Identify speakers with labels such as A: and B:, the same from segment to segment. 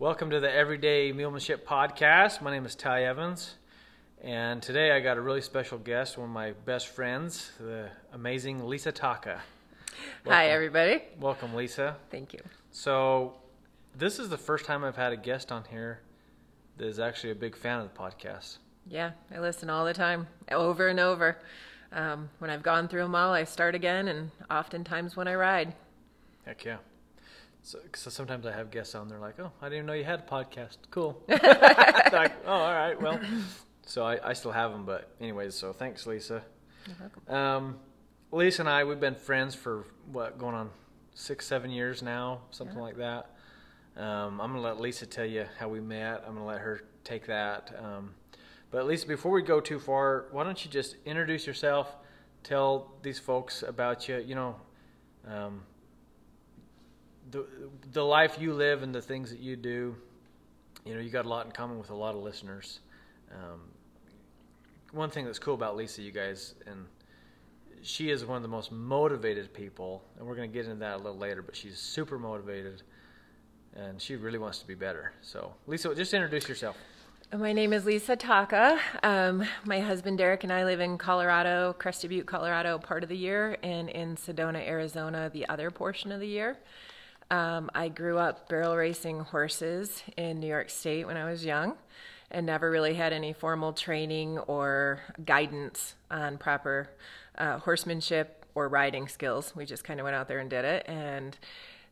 A: Welcome to the Everyday Mulemanship Podcast. My name is Ty Evans, and today I got a really special guest, one of my best friends, the amazing Lisa Taka.
B: Hi, everybody.
A: Welcome, Lisa.
B: Thank you.
A: So, this is the first time I've had a guest on here that is actually a big fan of the podcast.
B: Yeah, I listen all the time, over and over. Um, when I've gone through them all, I start again, and oftentimes when I ride.
A: Heck yeah. So, so sometimes I have guests on, they're like, oh, I didn't even know you had a podcast. Cool. like, oh, all right, well. So I, I still have them, but anyways, so thanks, Lisa.
B: You're welcome.
A: Um, Lisa and I, we've been friends for what, going on six, seven years now, something
B: Yeah.
A: like that. Um, I'm gonna let Lisa tell you how we met. I'm gonna let her take that. Um, but Lisa, before we go too far, why don't you just introduce yourself? Tell these folks about you. You know, um, the the life you live and the things that you do. You know, you got a lot in common with a lot of listeners. Um, one thing that's cool about Lisa, you guys, and she is one of the most motivated people, and we're going to get into that a little later. But she's super motivated, and she really wants to be better. So, Lisa, just introduce yourself.
B: My name is Lisa Taka. Um, my husband Derek and I live in Colorado, Crested Butte, Colorado, part of the year, and in Sedona, Arizona, the other portion of the year. Um, I grew up barrel racing horses in New York State when I was young and never really had any formal training or guidance on proper uh, horsemanship or riding skills. We just kind of went out there and did it. And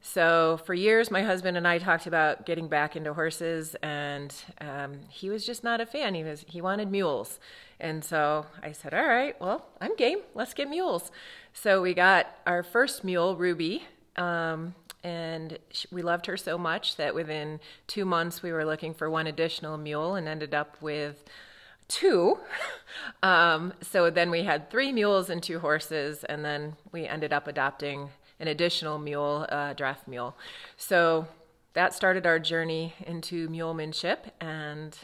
B: so for years, my husband and I talked about getting back into horses, and um, he was just not a fan. He was he wanted mules, and so I said, "All right, well, I'm game. Let's get mules." So we got our first mule, Ruby, um, and we loved her so much that within two months we were looking for one additional mule, and ended up with two. Um, so then we had three mules and two horses, and then we ended up adopting an additional mule, uh, draft mule. So that started our journey into mulemanship, and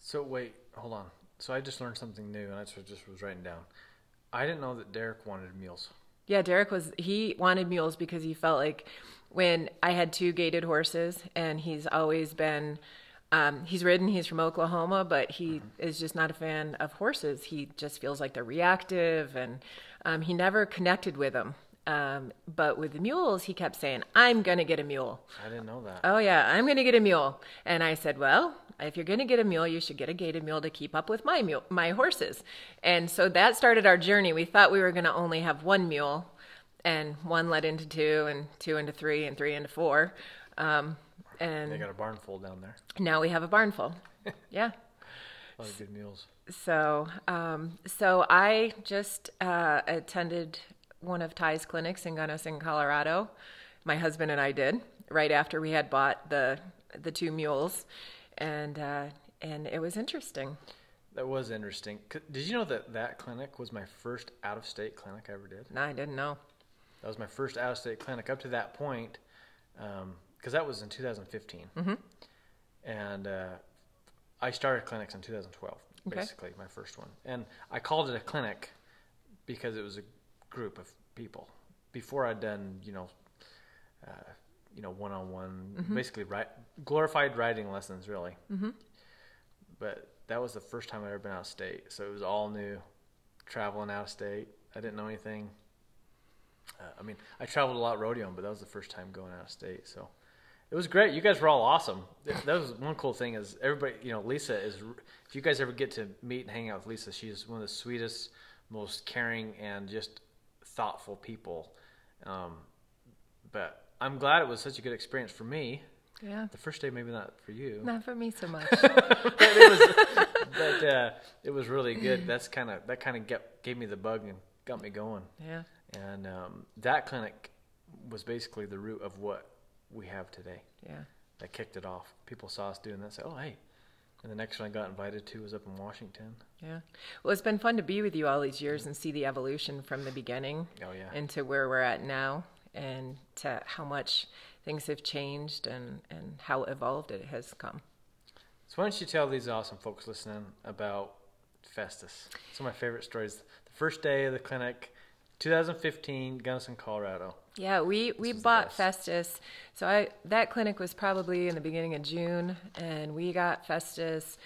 A: So wait, hold on. So I just learned something new, and I just was writing down. I didn't know that Derek wanted mules.
B: Yeah, Derek was he wanted mules because he felt like when I had two gaited horses, and he's always been. Um, he's ridden. He's from Oklahoma, but he is just not a fan of horses. He just feels like they're reactive, and um, he never connected with them. Um, but with the mules, he kept saying, "I'm gonna get a mule."
A: I didn't know that.
B: Oh yeah, I'm gonna get a mule. And I said, well, if you're gonna get a mule, you should get a gaited mule to keep up with my mule, my horses. And so that started our journey. We thought we were gonna only have one mule, and one led into two, and two into three, and three into four. Um, and they
A: got a barn full down there.
B: now we have a barn full. Yeah.
A: A lot of good mules.
B: So, um, so I just uh, attended one of Ty's clinics in Gunnison, Colorado. My husband and I did right after we had bought the the two mules, and uh, and it was interesting.
A: That was interesting. Did you know that that clinic was my first out of state clinic I ever did?
B: No, I didn't know.
A: That was my first out of state clinic up to that point, because that was in 2015.
B: Mm-hmm.
A: And uh, I started clinics in 2012,
B: Okay.
A: basically, my first one. And I called it a clinic because it was a group of people. Before I'd done, you know, uh, you know, one-on-one, basically ri- glorified writing lessons, really.
B: Mm-hmm.
A: But that was the first time I'd ever been out of state, so it was all new, traveling out of state. I didn't know anything. Uh, I mean, I traveled a lot rodeoing, but that was the first time going out of state. So it was great. You guys were all awesome. That was one cool thing is everybody, you know, Lisa is, if you guys ever get to meet and hang out with Lisa, she's one of the sweetest, most caring, and just thoughtful people. Um, but I'm glad it was such a good experience for me.
B: Yeah,
A: The first day, maybe not for you
B: not for me so much.
A: but it was, but uh, it was really good. That's kind of that kind of gave me the bug and got me going.
B: yeah,
A: And um, that clinic was basically the root of what we have today.
B: yeah,
A: That kicked it off. People saw us doing that, say, "Oh, hey." And the next one I got invited to was up in Washington.
B: yeah. Well, it's been fun to be with you all these years and see the evolution from the beginning
A: Oh yeah.
B: into where we're at now and to how much things have changed and, and how evolved it has come.
A: So why don't you tell these awesome folks listening about Festus? Some of my favorite stories. The first day of the clinic, 2015, Gunnison, Colorado.
B: Yeah, we, we bought. Festus. So I that clinic was probably in the beginning of June, and we got Festus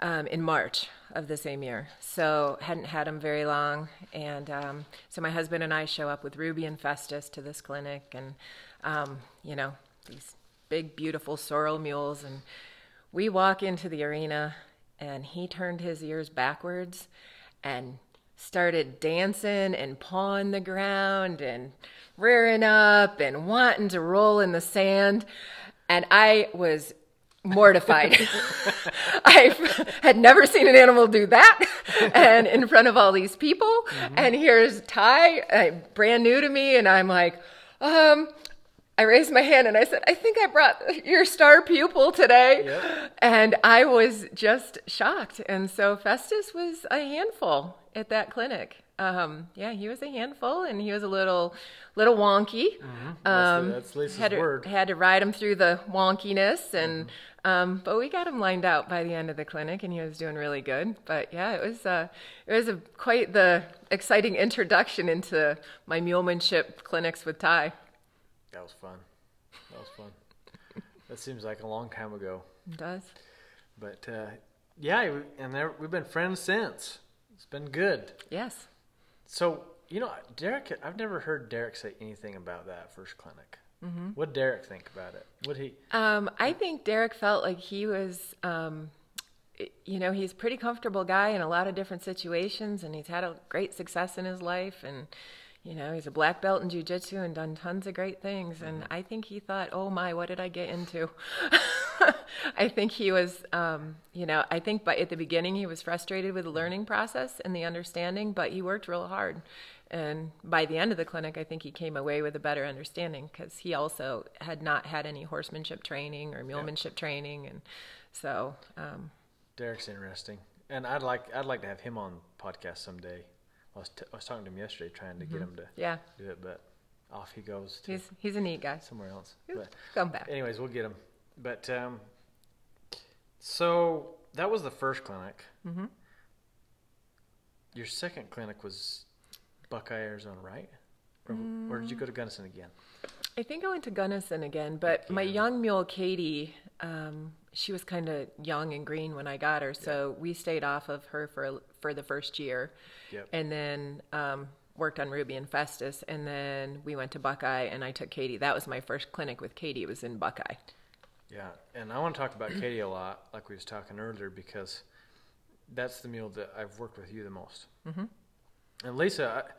B: um, in March of the same year. So hadn't had him very long, and um, so my husband and I show up with Ruby and Festus to this clinic, and um, you know these big beautiful sorrel mules, and we walk into the arena, and he turned his ears backwards, and started dancing and pawing the ground and rearing up and wanting to roll in the sand. And I was mortified. I had never seen an animal do that, and in front of all these people. And here's Ty, uh, brand new to me, and I'm like, um, I raised my hand and I said, I think I brought your star pupil today.
A: Yep.
B: And I was just shocked. And so Festus was a handful at that clinic. Um, yeah, he was a handful and he was a little, little wonky.
A: That's,
B: Um,
A: that's Lisa's
B: had to, had to ride him through the wonkiness and um, but we got him lined out by the end of the clinic and he was doing really good but yeah it was uh, it was a, quite the exciting introduction into my mulemanship clinics with ty
A: That was fun. That was fun. that seems like a long time ago.
B: it does
A: But uh, yeah, and there, we've been friends since. It's been good.
B: yes
A: So you know, Derek, I've never heard Derek say anything about that first clinic. Mm-hmm. What did Derek think about it? Would he?
B: Um, I think Derek felt like he was, um, you know, he's a pretty comfortable guy in a lot of different situations, and he's had a great success in his life, and you know, he's a black belt in jujitsu and done tons of great things. And I think he thought, "Oh my, what did I get into?" I think he was, um, you know, I think, but at the beginning he was frustrated with the learning process and the understanding, but he worked real hard. And by the end of the clinic, I think he came away with a better understanding because he also had not had any horsemanship training or mulemanship training, and so um,
A: Derek's interesting, and I'd like I'd like to have him on podcast someday. I was t- I was talking to him yesterday, trying to get him to
B: yeah,
A: do it, but off he goes to
B: he's he's a neat guy.
A: somewhere else. But
B: Come back.
A: anyways, we'll get him. But um, so that was the first clinic. Mm-hmm. Your second clinic was Buckeye, Arizona, right? Or, or did you go to Gunnison again?
B: I think I went to Gunnison again, but my young mule Katie, um, she was kind of young and green when I got her, so we stayed off of her for for the first year,
A: Yep.
B: and then um, worked on Ruby and Festus, and then we went to Buckeye, and I took Katie. That was my first clinic with Katie. It was in Buckeye.
A: Yeah, and I want to talk about Katie a lot, like we was talking earlier, because that's the mule that I've worked with you the most. Mm-hmm. And Lisa, I,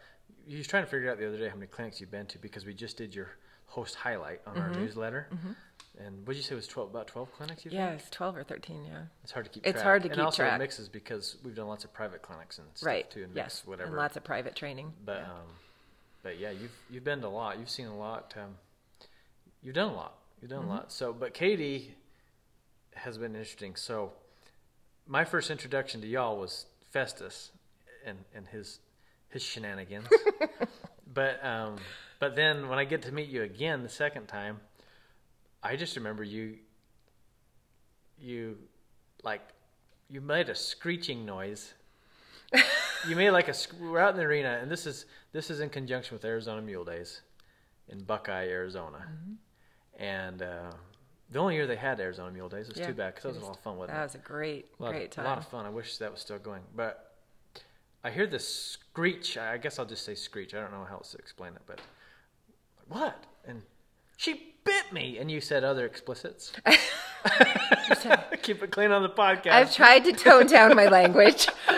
A: you was trying to figure out the other day how many clinics you've been to because we just did your host highlight on our newsletter. And what did you say was twelve about twelve clinics? You've
B: Yeah, it's twelve or thirteen. Yeah,
A: it's hard to keep.
B: It's
A: track.
B: hard to
A: and
B: keep
A: also
B: track.
A: mixes because we've done lots of private clinics and stuff
B: right.
A: too, and
B: yes,
A: mix whatever.
B: and lots of private training.
A: But um, but yeah, you've you've been to a lot. You've seen a lot. Um, you've done a lot. You've done
B: Mm-hmm.
A: a lot. So, but Katie has been interesting. So, my first introduction to y'all was Festus and and his his shenanigans. but um, but then when I get to meet you again the second time, I just remember you. You, like, you made a screeching noise you made like a we're out in the arena and this is this is in conjunction with arizona mule days in buckeye arizona
B: Mm-hmm.
A: and uh, the only year they had arizona mule days was
B: Yeah,
A: too bad because that
B: it
A: was a lot of fun wasn't
B: That
A: it
B: was a great,
A: a
B: great
A: of,
B: time.
A: a lot of fun i wish that was still going but i hear this screech i guess i'll just say screech i don't know how else to explain it but what and she bit me and you said other explicits keep it clean on the podcast
B: I've tried to tone down my language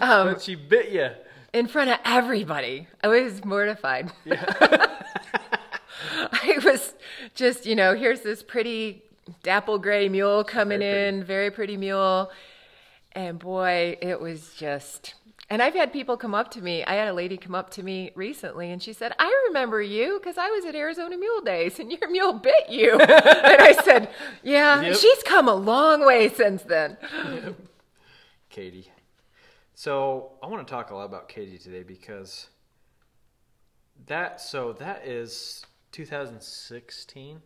B: Um,
A: but she bit you
B: in front of everybody. I was mortified. Yeah. I was just, you know, here's this pretty dapple gray mule coming
A: Very
B: in, very pretty mule. And boy, it was just. And I've had people come up to me. I had a lady come up to me recently and she said, I remember you because I was at Arizona Mule Days and your mule bit you. and I said, Yeah,
A: Yep.
B: she's come a long way since then.
A: Katie. So I want to talk a lot about Katie today because that so that is 2016,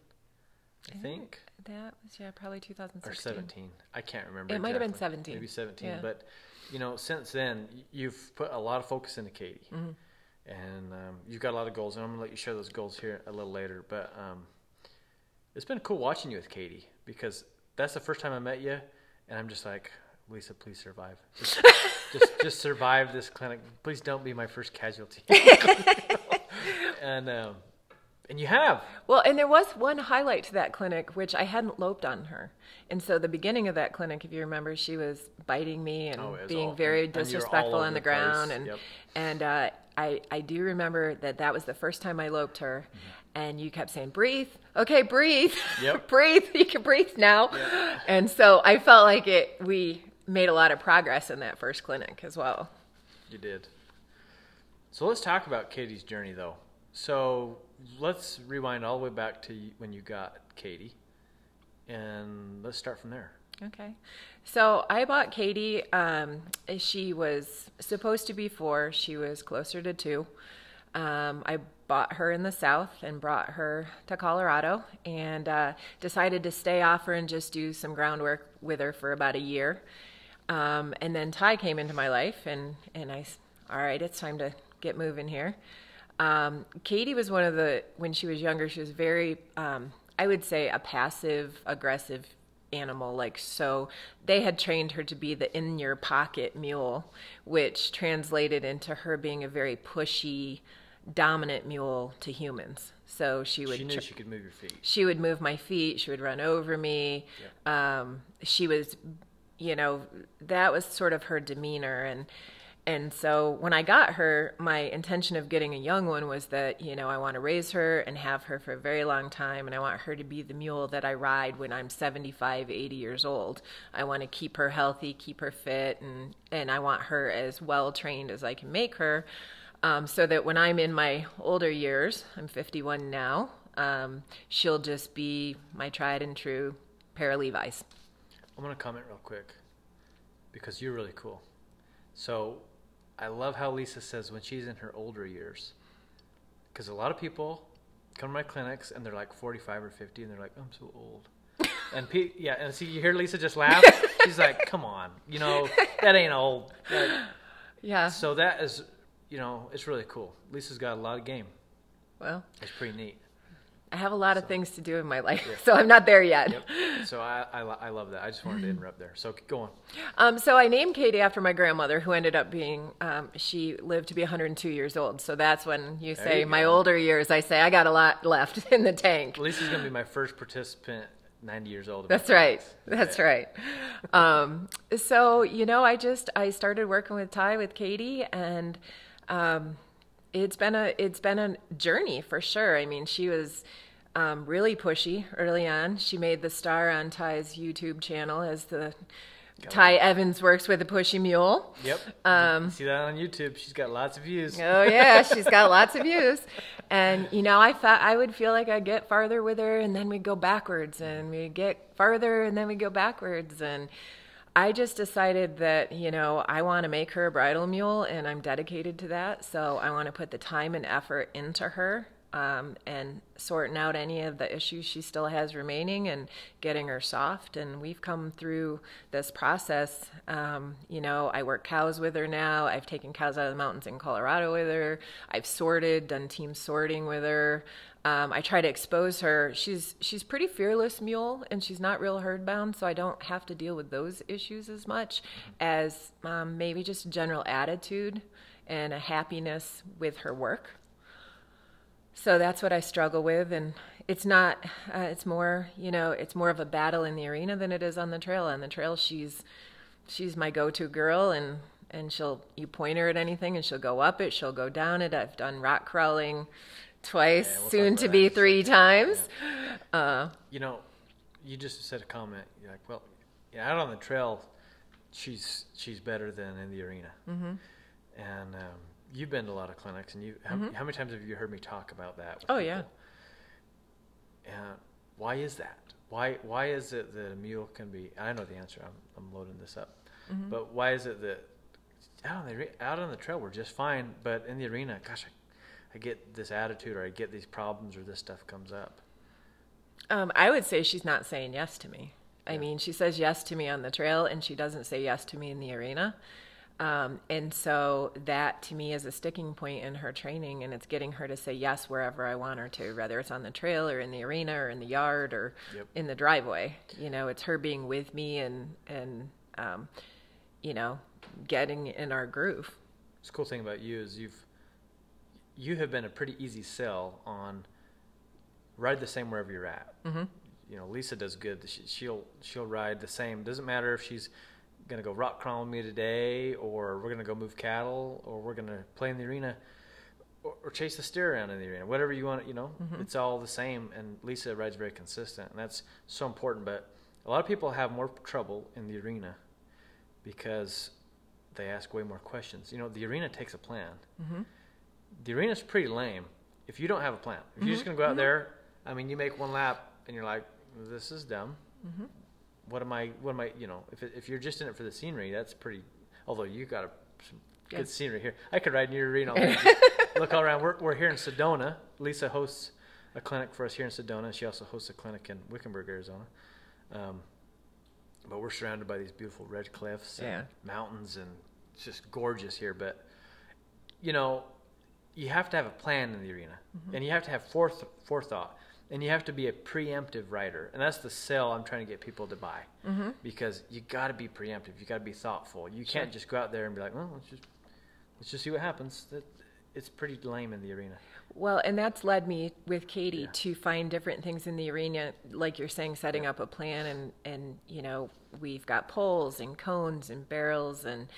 A: I think,
B: That was, yeah, probably 2016.
A: or 17. I can't remember.
B: It might have been 17.
A: Maybe 17.
B: Yeah.
A: But you know, since then you've put a lot of focus into Katie,
B: Mm-hmm.
A: and um, you've got a lot of goals, and I'm gonna let you share those goals here a little later. But um, it's been cool watching you with Katie because that's the first time I met you, and I'm just like, Lisa, please survive. Just, just, just survive this clinic. Please don't be my first casualty. and um, and you have.
B: Well, and there was one highlight to that clinic, which I hadn't loped on her. And so the beginning of that clinic, if you remember, she was biting me and
A: Oh,
B: being very
A: and you were all
B: disrespectful on the
A: the
B: ground. And
A: Yep.
B: and uh, I I do remember that that was the first time I loped her, and you kept saying, "Breathe, okay, breathe,
A: Mm-hmm. Yep.
B: breathe. You can breathe now."
A: Yep.
B: And so I felt like it. We made a lot of progress in that first clinic as well.
A: You did. So let's talk about Katie's journey, though. So let's rewind all the way back to when you got Katie, and let's start from there.
B: Okay. So I bought Katie. Um, she was supposed to be four. She was closer to two. Um, I bought her in the south and brought her to Colorado and uh, decided to stay off her and just do some groundwork with her for about a year. Um, and then Ty came into my life, and, and I, all right, it's time to get moving here. Um, Katie was one of the, when she was younger, she was very, um, I would say, a passive aggressive animal. Like, so they had trained her to be the in your pocket mule, which translated into her being a very pushy, dominant mule to humans. So she would
A: She knew
B: tr-
A: she could move your feet.
B: she would move my feet she would run over me um, she was you know that was sort of her demeanor and and so when i got her my intention of getting a young one was that you know i want to raise her and have her for a very long time and i want her to be the mule that i ride when i'm 75 80 years old i want to keep her healthy keep her fit and and i want her as well trained as i can make her um, so that when I'm in my older years, I'm 51 now, um, she'll just be my tried and true pair of Levi's.
A: I'm gonna comment real quick because you're really cool. So I love how Lisa says when she's in her older years, because a lot of people come to my clinics and they're like 45 or 50 and they're like, I'm so old. And Pete, yeah, and see, you hear Lisa just laugh. She's like, "Come on, you know that ain't old." Like,
B: Yeah.
A: so that is, you know, it's really cool. Lisa's got a lot of game.
B: Well,
A: It's pretty neat.
B: I have a lot of things to do in my life, so I'm not there yet.
A: Yep. So I, I, I love that. I just wanted to interrupt there. So go on.
B: Um, so I named Katie after my grandmother, who ended up being, um, she lived to be 102 years old. So that's when you say
A: you
B: my older years, I say I got a lot left in the tank.
A: Lisa's gonna be my first participant, 90 years old.
B: That's right. That's right. Um, so you know, I just I started working with Ty with Katie, and um, it's been a it's been a journey for sure. I mean, she was um, really pushy early on. She made the star on Ty's YouTube channel as the Ty Evans works with a pushy mule.
A: Yep. Um, See that on YouTube? She's got lots of views.
B: Oh yeah, she's got lots of views, and you know I thought I would feel like I'd get farther with her, and then we'd go backwards, and we get farther, and then we go backwards, and I just decided that you know I want to make her a bridle mule, and I'm dedicated to that. So I want to put the time and effort into her. Um, and sorting out any of the issues she still has remaining and getting her soft. And we've come through this process. Um, you know, I work cows with her now. I've taken cows out of the mountains in Colorado with her. I've sorted, done team sorting with her. Um, I try to expose her. She's she's pretty fearless mule, and she's not real herd bound, so I don't have to deal with those issues as much as um, maybe just general attitude and a happiness with her work. So that's what I struggle with, and it's not. Uh, it's more, you know, it's more of a battle in the arena than it is on the trail. On the trail, she's she's my go-to girl, and and she'll you point her at anything, and she'll go up it, she'll go down it. I've done rock crawling twice,
A: Yeah, we'll
B: soon to be three times. Uh,
A: You know, you just said a comment. You're like, well, yeah, out on the trail, she's she's better than in the arena. Mm-hmm. And um, you've been to a lot of clinics, and you how, how many times have you heard me talk about that?
B: Mm-hmm. Oh, yeah.
A: And why is that? Why why is it that a mule can be? I know the answer. I'm I'm loading this up.
B: Mm-hmm.
A: But why is it that out on the out on the trail we're just fine, but in the arena, gosh, I, I get this attitude, or I get these problems, or this stuff comes up.
B: Um, I would say she's not saying yes to me. I mean, she says yes to me on the trail, and she doesn't say yes to me in the arena. Um, and so that to me is a sticking point in her training, and it's getting her to say yes wherever I want her to, whether it's on the trail or in the arena or in the yard or
A: Yep.
B: in the driveway. You know, it's her being with me and and um, you know getting in our groove.
A: It's cool thing about you is you've you have been a pretty easy sell on ride the same wherever you're at. Mm-hmm. You know, Lisa does good. She, she'll she'll ride the same. Doesn't matter if she's gonna go rock crawl with me today, or we're gonna go move cattle, or we're gonna play in the arena, or, or chase the steer around in the arena. Whatever you want, you know, it's all the same. And Lisa rides very consistent, and that's so important. But a lot of people have more trouble in the arena because they ask way more questions. You know, the arena takes a plan.
B: Mm-hmm.
A: The arena's pretty lame if you don't have a plan. If you're just
B: Mm-hmm.
A: going to go out there, I mean, you make one lap and you're like, this is dumb.
B: Mm-hmm.
A: What am I, what am I, you know, if, if you're just in it for the scenery, that's pretty, although you got a, some
B: Yeah.
A: good scenery here. I could ride in your arena. Look all around. We're, we're here in Sedona. Lisa hosts a clinic for us here in Sedona. She also hosts a clinic in Wickenburg, Arizona. Um, but we're surrounded by these beautiful red cliffs and
B: Yeah.
A: mountains, and it's just gorgeous here. But you know, you have to have a plan in the arena, and you have to have foreth- forethought, and you have to be a preemptive writer, and that's the sell I'm trying to get people to buy,
B: Mm-hmm.
A: because you got to be preemptive, you got to be thoughtful. You can't just go out there and be like, well, let's just let's just see what happens. That it's pretty lame in the arena.
B: Well, and that's led me with Katie
A: Yeah.
B: to find different things in the arena, like you're saying, setting up a plan, and and you know we've got poles and cones and barrels and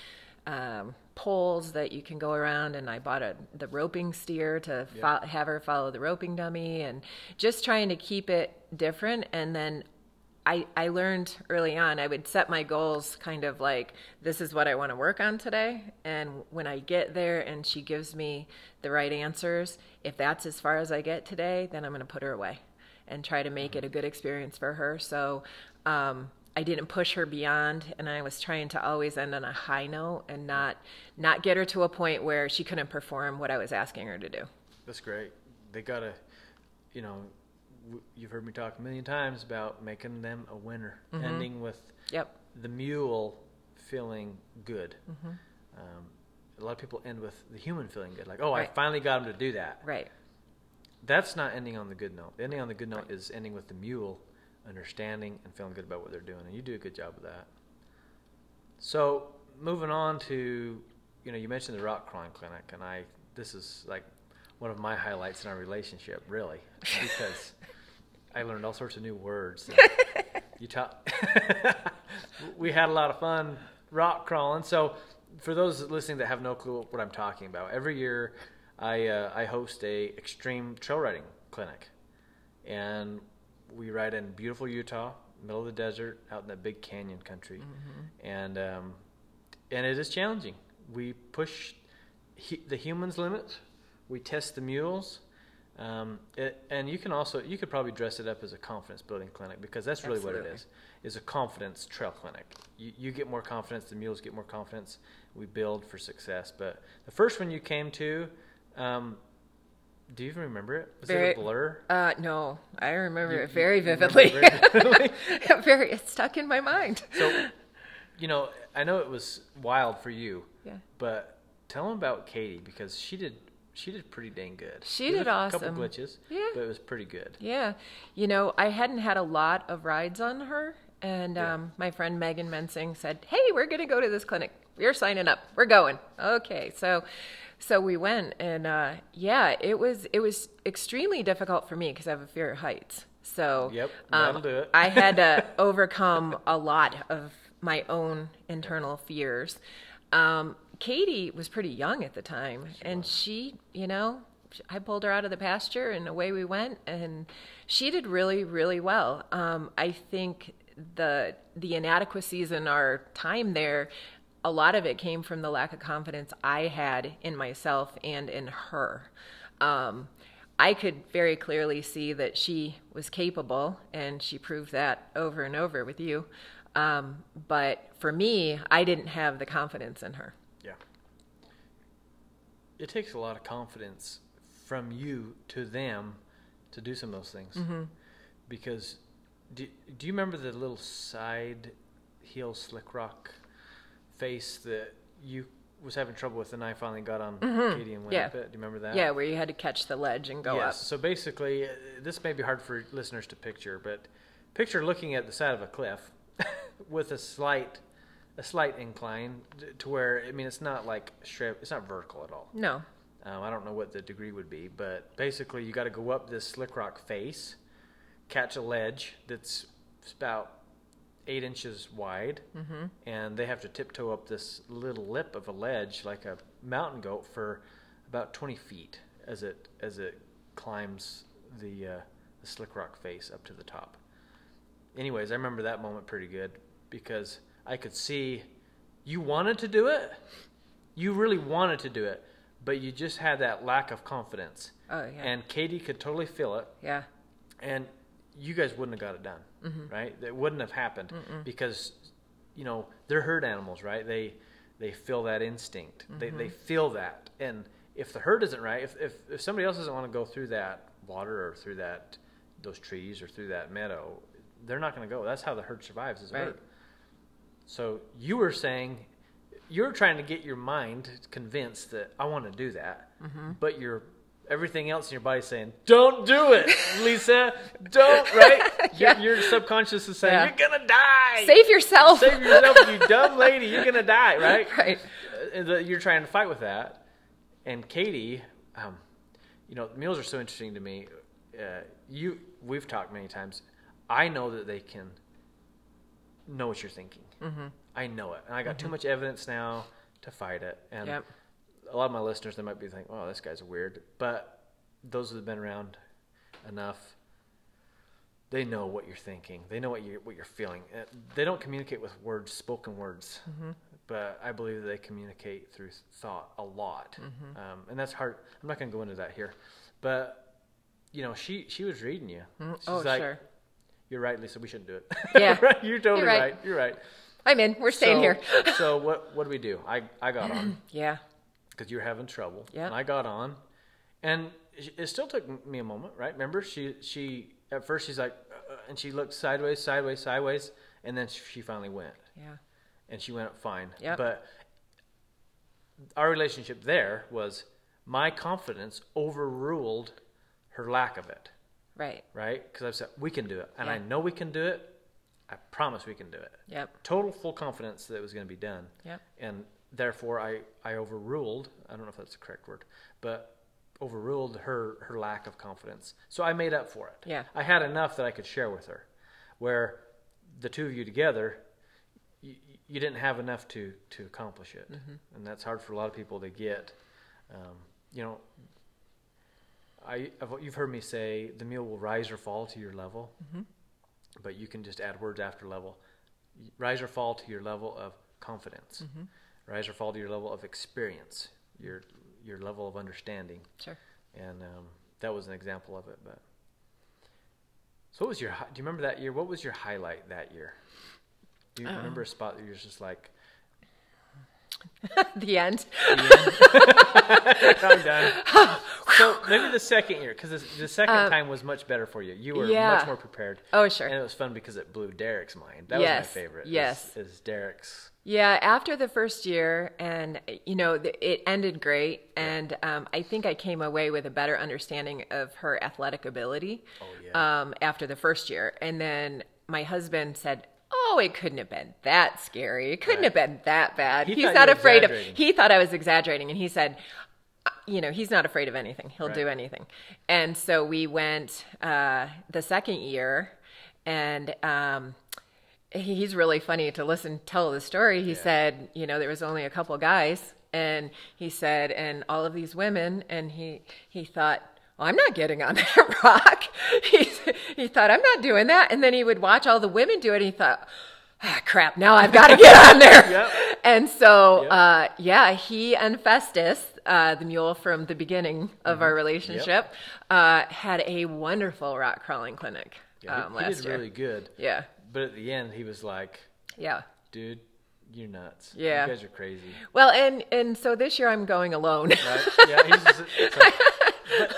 B: um, poles that you can go around. And I bought a the roping steer to fo- have her follow the roping dummy, and just trying to keep it different. And then I, I learned early on I would set my goals kind of like this is what I want to work on today and when I get there and she gives me the right answers if that's as far as I get today then I'm going to put her away and try to make it a good experience for her so um, I didn't push her beyond and I was trying to always end on a high note and not not get her to a point where she couldn't perform what I was asking her to do
A: That's great. They gotta, you know, you've heard me talk a million times about making them a winner, ending with
B: yep
A: the mule feeling good. Um, a lot of people end with the human feeling good, like, oh, I finally got him to do that.
B: right
A: That's not ending on the good note. Ending on the good note is ending with the mule understanding and feeling good about what they're doing, and you do a good job of that. So, moving on to, you know, you mentioned the rock crawling clinic, and I, this is like one of my highlights in our relationship, really, because I learned all sorts of new words. you taught, we had a lot of fun rock crawling. So, for those listening that have no clue what I'm talking about, every year I uh, I host a extreme trail riding clinic, and we ride in beautiful Utah, middle of the desert, out in that big canyon country, and um, and it is challenging. We push hu- the humans' limits. We test the mules. Um, it, and you can also you could probably dress it up as a confidence building clinic because that's really what it is
B: Absolutely.
A: is is a confidence trail clinic. You, you get more confidence, the mules get more confidence. We build for success. But the first one you came to, um, do you even remember it? Was
B: Very-
A: it a blur?
B: Uh, no, I remember
A: You-
B: it very vividly.
A: it very vividly?
B: very, it's stuck in my mind.
A: So, you know, I know it was wild for you,
B: Yeah.
A: but tell them about Katie because she did she did pretty dang good.
B: She did
A: was A couple
B: awesome.
A: glitches,
B: Yeah.
A: but it was pretty good.
B: Yeah, you know, I hadn't had a lot of rides on her, and
A: Yeah.
B: um, my friend Megan Mensing said, "Hey, we're going to go to this clinic. We're signing up. We're going." Okay, so so we went, and uh, yeah, it was it was extremely difficult for me because I have a fear of heights. So
A: Yep,
B: um,
A: that'll do it.
B: I had to overcome a lot of my own internal fears. Um, Katie was pretty young at the time, and she, you know, I pulled her out of the pasture, and away we went, and she did really, really well. Um, I think the the inadequacies in our time there, a lot of it came from the lack of confidence I had in myself and in her. Um, I could very clearly see that she was capable, and she proved that over and over with you. Um, but for me, I didn't have the confidence in her.
A: Yeah. It takes a lot of confidence from you to them to do some of those things.
B: Mm-hmm.
A: Because do, do you remember the little side heel slick rock face that you was having trouble with, and I finally got on Katie and went
B: Mm-hmm. Yeah.
A: up it. Do you remember that?
B: Yeah, where you had to catch the ledge and go
A: yes.
B: up.
A: So basically, uh, this may be hard for listeners to picture, but picture looking at the side of a cliff with a slight, a slight incline to where I mean it's not like it's not vertical at all.
B: No.
A: Um, I don't know what the degree would be, but basically you got to go up this slick rock face, catch a ledge that's about eight inches wide, mm-hmm. and they have to tiptoe up this little lip of a ledge like a mountain goat for about 20 feet as it as it climbs the, uh, the slick rock face up to the top. Anyways, I remember that moment pretty good because I could see you wanted to do it. You really wanted to do it, but you just had that lack of confidence.
B: Oh, yeah.
A: And Katie could totally feel it,
B: Yeah.
A: and you guys wouldn't have got it done, mm-hmm. right? It wouldn't have happened because, you know, they're herd animals, right? They they feel that instinct. They they mm-hmm. feel that, and if the herd isn't right, if, if if somebody else doesn't want to go through that water or through that those trees or through that meadow, they're not going to go. That's how the herd survives as a
B: Right.
A: herd. So you were saying you're trying to get your mind convinced that I want to do that, mm-hmm. but your everything else in your body saying, "Don't do it, Lisa. Don't." Right?
B: Yeah.
A: your, your subconscious is saying,
B: Yeah.
A: "You're gonna die.
B: Save yourself.
A: Save yourself, you dumb lady. You're gonna die." Right?
B: right.
A: Uh, you're trying to fight with that. And Katie, um, you know, meals are so interesting to me. Uh, you, we've talked many times. I know that they can know what you're thinking. Mm-hmm. I know it, and I got too much evidence now to fight it. And
B: Yep.
A: A lot of my listeners, they might be thinking, "Oh, this guy's weird," but those that have been around enough, they know what you're thinking. They know what you what you're feeling. Uh, They don't communicate with words, spoken words, but I believe that they communicate through thought a lot, um, and that's hard. I'm not going to go into that here, but you know, she she was reading you. She's
B: Oh,
A: like,
B: sure.
A: You're right, Lisa. We shouldn't do it.
B: Yeah.
A: You're totally
B: You're
A: right.
B: right.
A: You're right.
B: I'm in. We're staying
A: so,
B: here.
A: so what what do we do? I I got on
B: Yeah.
A: Because you were having trouble.
B: Yeah.
A: And I got on, and it still took me a moment, right? Remember, she she at first she's like, uh, uh, and she looked sideways, sideways, sideways, and then she finally went,
B: Yeah.
A: and she went up fine.
B: Yep.
A: But our relationship there was my confidence overruled her lack of it,
B: Right.
A: right? Because I said we can do it, and I know we can do it. I promise we can do it.
B: Yep.
A: Total full confidence that it was going to be done
B: Yep.
A: and therefore I, I overruled I don't know if that's the correct word but overruled her her lack of confidence. So I made up for it.
B: Yeah.
A: I had enough that I could share with her where the two of you together you, you didn't have enough to to accomplish it. Mm-hmm. And that's hard for a lot of people to get. Um, you know I I've, you've heard me say the meal will rise or fall to your level mm-hmm. but you can just add words after level. Rise or fall to your level of confidence mm-hmm. Rise or fall to your level of experience your your level of understanding
B: Sure.
A: and um, that was an example of it but so what was your do you remember that year what was your highlight that year do you remember a spot that you're just like
B: the end.
A: I'm done. So maybe the second year, because the, second time was much better for you. You were
B: yeah.
A: much more prepared.
B: Oh, sure.
A: And it was fun because it blew Derek's mind. That
B: Yes,
A: was my favorite.
B: yes.
A: Is, Derek's.
B: Yeah, after the first year, and you know, it ended great, and um, I think I came away with a better understanding of her athletic ability.
A: Oh, yeah.
B: Um, after the first year, and then my husband said, "Oh, it couldn't have been that scary. It couldn't
A: Right.
B: have been that bad.
A: He
B: He's not afraid of." He thought I was exaggerating, and he said, "Uh, "You know, he's not afraid of anything. He'll do anything." And so we went uh, the second year, and. Um, he's really funny to listen tell the story he said you know there was only a couple guys and he said and all of these women and he he thought well, i'm not getting on that rock he, he thought i'm not doing that and then he would watch all the women do it and he thought ah, crap now i've got to get on there
A: Yep.
B: And so
A: Yep.
B: uh, yeah he and festus uh, the mule from the beginning of our relationship uh, had a wonderful rock crawling clinic
A: Yeah,
B: um,
A: he, he did
B: year
A: really good.
B: yeah
A: But at the end, he was like,
B: yeah
A: dude, you're nuts.
B: Yeah.
A: You guys are crazy.
B: Well, and and so this year I'm going alone.
A: Right? yeah. He's just, it's like,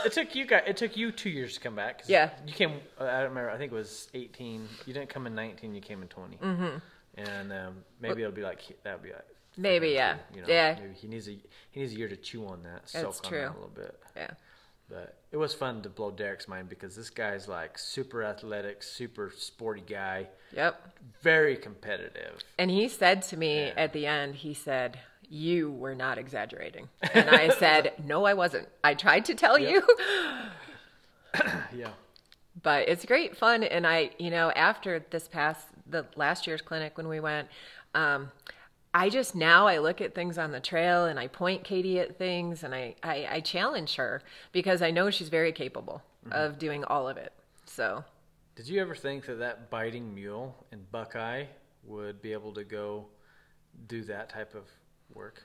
A: it took you guys, it took you two years to come back.
B: Yeah.
A: You came, I don't remember, I think it was 18. You didn't come in 19, you came in 20. Mm-hmm. And um, maybe it'll be like, that would be like,
B: Maybe, yeah.
A: you know?
B: Yeah.
A: Maybe he needs a he needs a year to chew on that,
B: That's
A: soak on that
B: true.
A: a little bit.
B: Yeah.
A: But it was fun to blow Derek's mind because this guy's like super athletic, super sporty guy,
B: Yep.
A: very competitive.
B: And he said to me
A: Yeah.
B: at the end, he said, You were not exaggerating. And I said, No, I wasn't. I tried to tell
A: Yep.
B: you.
A: Yeah.
B: but it's great fun. And I, you know, after this past, the last year's clinic when we went, um, I just now I look at things on the trail and I point Katie at things and I, I, I challenge her because I know she's very capable of doing all of it. So
A: Did you ever think that that biting mule in Buckeye would be able to go do that type of work?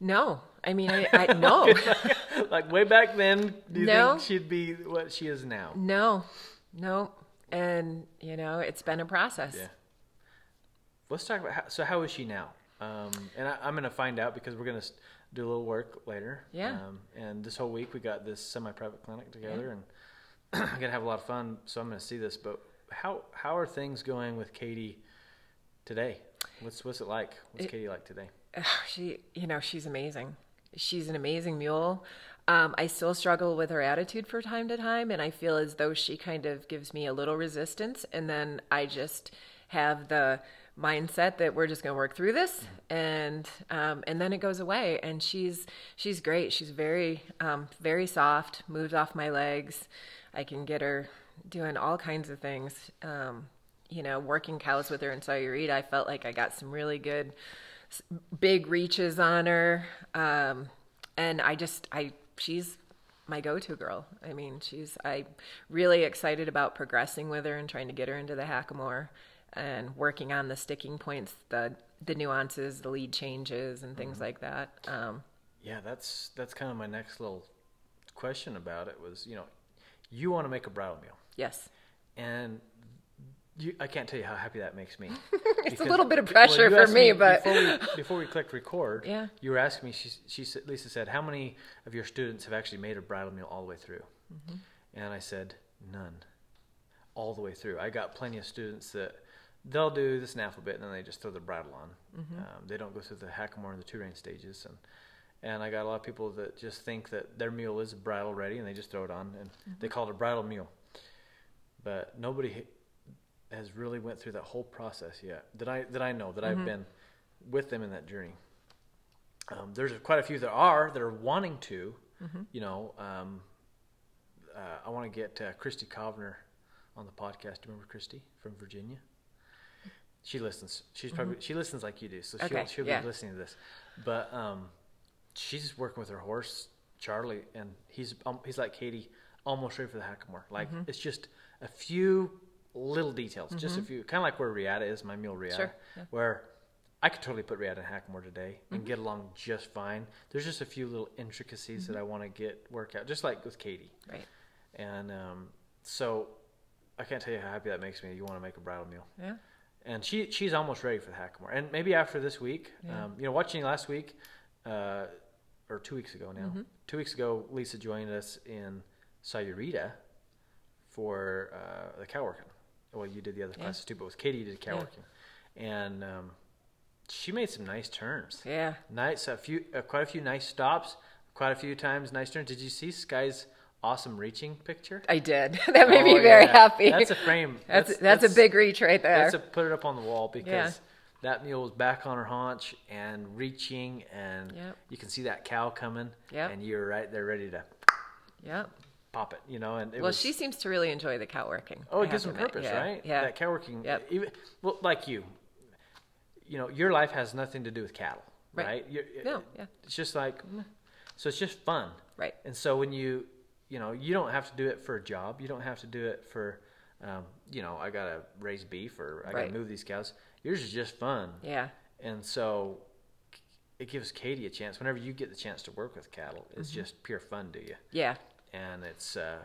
B: no, I mean, I, I no,
A: like way back then, do you
B: No.
A: think she'd be what she is now?
B: no, no. And, you know, it's been a process.
A: Yeah. Let's talk about how, so how is she now? Um, and I, I'm going to find out because we're going to do a little work later.
B: Yeah.
A: Um, and this whole week we got this semi-private clinic together, and I'm going to have a lot of fun. So I'm going to see this. But how how are things going with Katie today? What's what's it like? What's Katie like today?
B: She you know she's amazing she's an amazing mule um, i still struggle with her attitude from time to time and i feel as though she kind of gives me a little resistance and then i just have the mindset that we're just going to work through this and um, and then it goes away. And she's she's great. She's very um, very soft moves off my legs. I can get her doing all kinds of things um, you know working cows with her in Sahuarita, i felt like i got some really good big reaches on her. Um, and i just i she's my go-to girl. I mean she's i really excited about progressing with her and trying to get her into the hackamore and working on the sticking points the the nuances the lead changes and things like that um,
A: Yeah, that's that's kind of my next little question about it was you know you want to make a bridle meal
B: yes
A: and you, I can't tell you how happy that makes me.
B: It's a little bit of pressure
A: you
B: for me, but-
A: before we, before we clicked record,
B: Yeah.
A: you were asking me. She, she said, Lisa said, "How many of your students have actually made a bridle meal all the way through?"
B: Mm-hmm.
A: And I said, "None, all the way through." I got plenty of students that they'll do the snaffle bit and then they just throw the bridle on.
B: Mm-hmm.
A: Um, they don't go through the hackamore and the two rein stages, and and I got a lot of people that just think that their mule is bridle ready and they just throw it on and
B: Mm-hmm.
A: they call it a bridle mule. But nobody has really went through that whole process yet that I that I know that
B: Mm-hmm.
A: I've been with them in that journey. Um, there's quite a few that are that are wanting to,
B: Mm-hmm.
A: you know. Um, uh, I want to get uh, Christy Kovner on the podcast. Do you remember Christy from Virginia? She listens. She's probably she listens like you do, so she'll
B: Mm-hmm.
A: She'll
B: yeah.
A: be listening to this. But um, she's working with her horse Charlie, and he's um, he's like Katie, almost ready for the hackamore. Like
B: Mm-hmm.
A: it's just a few little details, just a few, kind of like where Riata is, my mule Riata,
B: Sure, yeah.
A: where I could totally put Riata in hackamore today and get along just fine. There's just a few little intricacies that I want to get work out, just like with Katie.
B: right
A: And um, so I can't tell you how happy that makes me. You want to make a bridle meal
B: yeah
A: and she she's almost ready for the hackamore. And maybe after this week,
B: Yeah.
A: um, you know, watching last week, uh, or two weeks ago now,
B: Mm-hmm.
A: two weeks ago, Lisa joined us in Sahuarita for uh, the cow working. Well, you did the other
B: Yeah.
A: classes too, but with Katie, you did cow
B: Yeah.
A: working, and um, she made some nice turns.
B: yeah
A: Nice, a few, uh, quite a few nice stops, quite a few times nice turns. Did you see Sky's awesome reaching picture?
B: i did that made
A: Oh,
B: me very
A: yeah.
B: happy
A: That's a frame.
B: that's, that's, a big reach right there
A: That's a put it up on the wall because
B: Yeah.
A: that mule was back on her haunch and reaching, and
B: Yep.
A: you can see that cow coming,
B: Yep.
A: and you're right there ready to
B: yeah
A: pop it, you know. And it
B: well
A: was,
B: she seems to really enjoy the cow working
A: oh, it gives them purpose,
B: yeah.
A: right?
B: yeah
A: that cow working,
B: Yep.
A: even well, like you, you know, your life has nothing to do with cattle,
B: Right.
A: right? You're,
B: No, yeah.
A: it's just like, mm. so it's just fun,
B: right
A: And so when you, you know, you don't have to do it for a job. You don't have to do it for, um, you know, I gotta raise beef or I
B: Right.
A: gotta move these cows. Yours is just fun.
B: yeah
A: And so it gives Katie a chance. Whenever you get the chance to work with cattle, it's
B: Mm-hmm.
A: just pure fun to you.
B: yeah
A: And it's uh,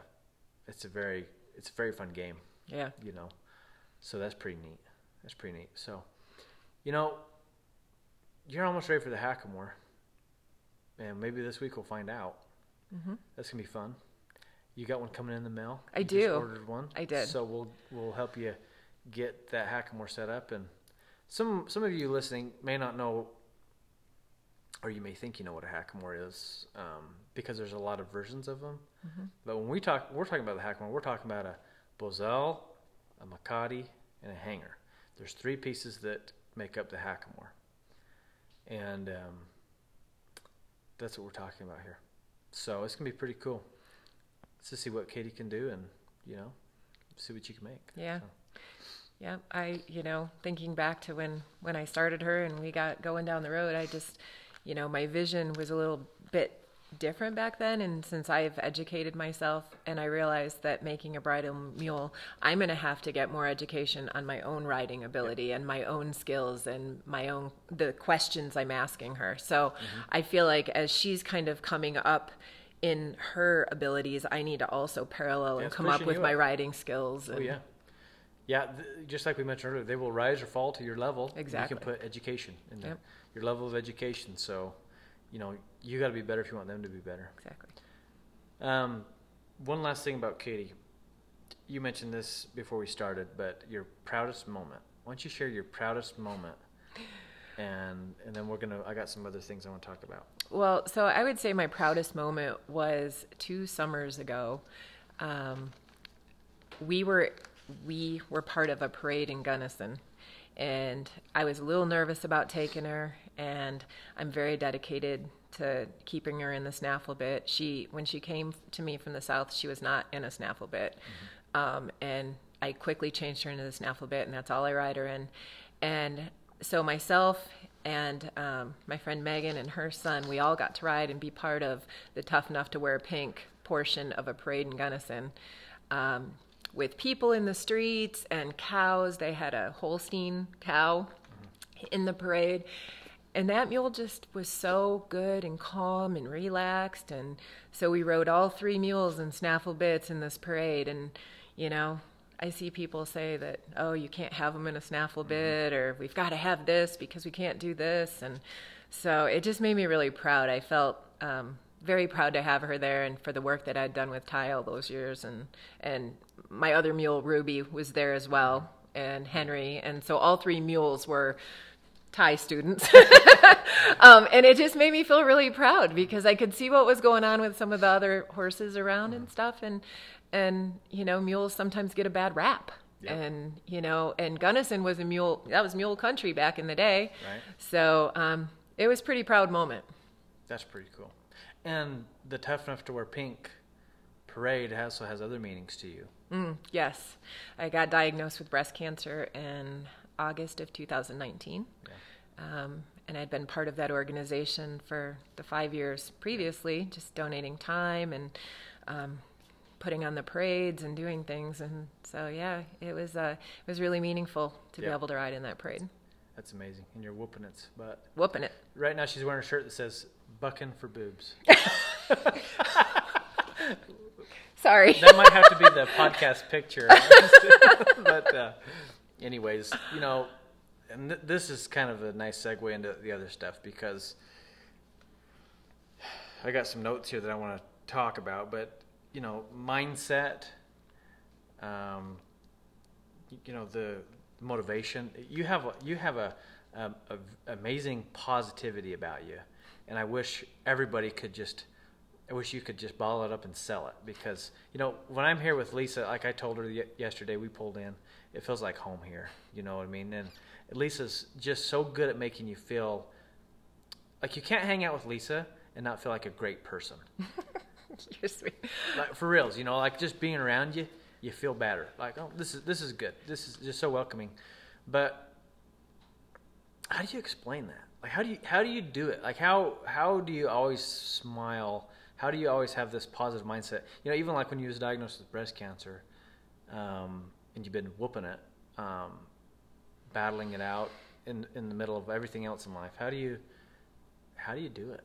A: it's a very it's a very fun game,
B: yeah
A: you know. So that's pretty neat. That's pretty neat. So, you know, you're almost ready for the hackamore, and maybe this week we'll find out.
B: Mm-hmm.
A: That's gonna be fun. You got one coming in the mail.
B: I
A: You just
B: do.
A: ordered one.
B: I did.
A: So we'll we'll help you get that hackamore set up, and some some of you listening may not know or you may think you know what a hackamore is um, because there's a lot of versions of them. But when we talk, we're talking about the hackamore. We're talking about a bosal, a mecate, and a hanger. There's three pieces that make up the hackamore, and um, that's what we're talking about here. So it's gonna be pretty cool to see what Katie can do, and you know, see what you can make.
B: Yeah.
A: So,
B: Yeah, I, you know, thinking back to when when I started her and we got going down the road, I just, you know, my vision was a little bit different back then and since I've educated myself and I realized that making a bridle mule, I'm going to have to get more education on my own riding ability and my own skills and my own the questions I'm asking her. So, mm-hmm. I feel like as she's kind of coming up in her abilities, I need to also parallel and come up with my
A: up.
B: riding skills and
A: Oh yeah, yeah. Th- just like we mentioned earlier, they will rise or fall to your level.
B: Exactly.
A: You can put education in there,
B: Yep.
A: your level of education. So, you know, you got to be better if you want them to be better.
B: Exactly.
A: Um, one last thing about Katie. You mentioned this before we started, but your proudest moment. Why don't you share your proudest moment? And and then we're gonna. I got some other things I want to talk about.
B: Well, so I would say my proudest moment was two summers ago. Um, we were we were part of a parade in Gunnison, and I was a little nervous about taking her. And I'm very dedicated to keeping her in the snaffle bit. She when she came to me from the south, she was not in a snaffle bit, um, and I quickly changed her into the snaffle bit, and that's all I ride her in. And so myself and um, my friend Megan and her son, we all got to ride and be part of the Tough Enough to Wear Pink portion of a parade in Gunnison. Um, with people in the streets and cows, they had a Holstein cow in the parade. And that mule just was so good and calm and relaxed. And so we rode all three mules and snaffle bits in this parade. And, you know, I see people say that, oh, you can't have them in a snaffle bit, or we've got to have this because we can't do this. And so it just made me really proud. I felt um, very proud to have her there and for the work that I'd done with Ty all those years. And, and my other mule, Ruby, was there as well, and Henry. And so all three mules were Ty students. um, and it just made me feel really proud because I could see what was going on with some of the other horses around and stuff. And, and, you know, mules sometimes get a bad rap.
A: Yeah.
B: And, you know, and Gunnison was a mule, that was mule country back in the day.
A: Right.
B: So um, it was a pretty proud moment.
A: That's pretty cool. And the tough enough to wear pink parade also has other meanings to you.
B: Mm, yes. I got diagnosed with breast cancer in August of 2019. Um, and I'd been part of that organization for the five years previously, just donating time and um, putting on the parades and doing things. And so, yeah, it was uh, it was really meaningful to be able to ride in that parade,
A: That's amazing. And you're whooping its butt.
B: whooping it.
A: Right now, she's wearing a shirt that says "Bucking for boobs."
B: Sorry.
A: that might have to be the podcast picture. but, uh, anyways, you know, and th- this is kind of a nice segue into the other stuff because I got some notes here that I want to talk about. But you know, mindset. Um, you know the motivation. You have you have a, a, a amazing positivity about you, and I wish everybody could just. I wish you could just bottle it up and sell it because you know when I'm here with Lisa, like I told her yesterday, we pulled in. It feels like home here. You know what I mean? And Lisa's just so good at making you feel like you can't hang out with Lisa and not feel like a great person.
B: You're sweet.
A: like for reals, you know, like just being around you, you feel better. Like, oh, this is this is good. This is just so welcoming. But how do you explain that? Like, how do you how do you do it? Like, how how do you always smile? How do you always have this positive mindset? You know, even like when you was diagnosed with breast cancer, um, and you've been whooping it, um, battling it out in in the middle of everything else in life. How do you how do you do it?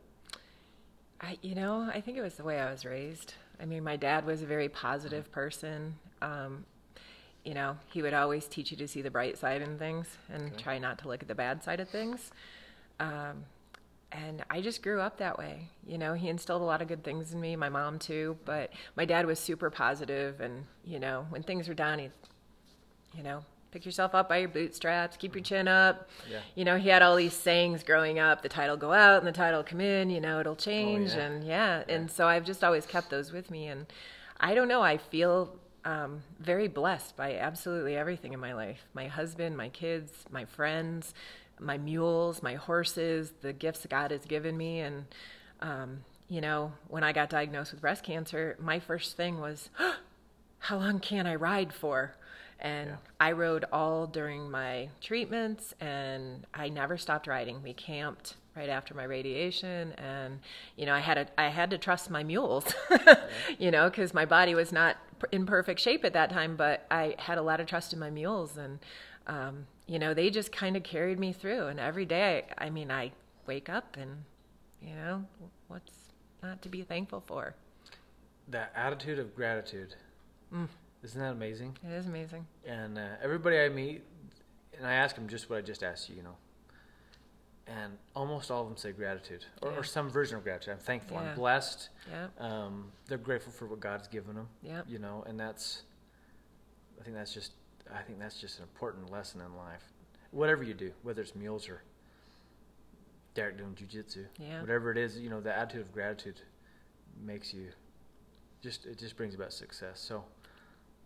B: I, you know, I think it was the way I was raised. I mean, my dad was a very positive person. Um, you know, he would always teach you to see the bright side in things and
A: Okay.
B: try not to look at the bad side of things. Um, and I just grew up that way. You know, he instilled a lot of good things in me, my mom too, but my dad was super positive and, you know, when things were down, he, you know, pick yourself up by your bootstraps, keep your chin up.
A: Yeah.
B: You know, he had all these sayings growing up: the tide will go out and the tide will come in. You know, it'll change,
A: Oh, yeah.
B: and yeah, and so I've just always kept those with me, and I don't know, I feel um, very blessed by absolutely everything in my life: my husband, my kids, my friends, my mules, my horses, the gifts God has given me, and um, you know, when I got diagnosed with breast cancer, my first thing was, how long can I ride for? And
A: Yeah.
B: I rode all during my treatments and I never stopped riding. We camped right after my radiation and you know, I had a, I had to trust my mules. you know, cuz my body was not in perfect shape at that time, but I had a lot of trust in my mules and um, you know, they just kind of carried me through and every day I, I mean, I wake up and you know, what's not to be thankful for?
A: That attitude of gratitude.
B: Mm.
A: Isn't that amazing?
B: It is amazing.
A: And uh, everybody I meet, and I ask them just what I just asked you, you know. And almost all of them say gratitude, or,
B: Yeah.
A: or some version of gratitude. I'm thankful.
B: Yeah.
A: I'm blessed.
B: Yeah.
A: Um, they're grateful for what God's given them.
B: Yeah.
A: You know, and that's. I think that's just. I think that's just an important lesson in life. Whatever you do, whether it's mules or Derek doing jujitsu,
B: Yeah.
A: whatever it is, you know, the attitude of gratitude makes you. Just it just brings about success. So,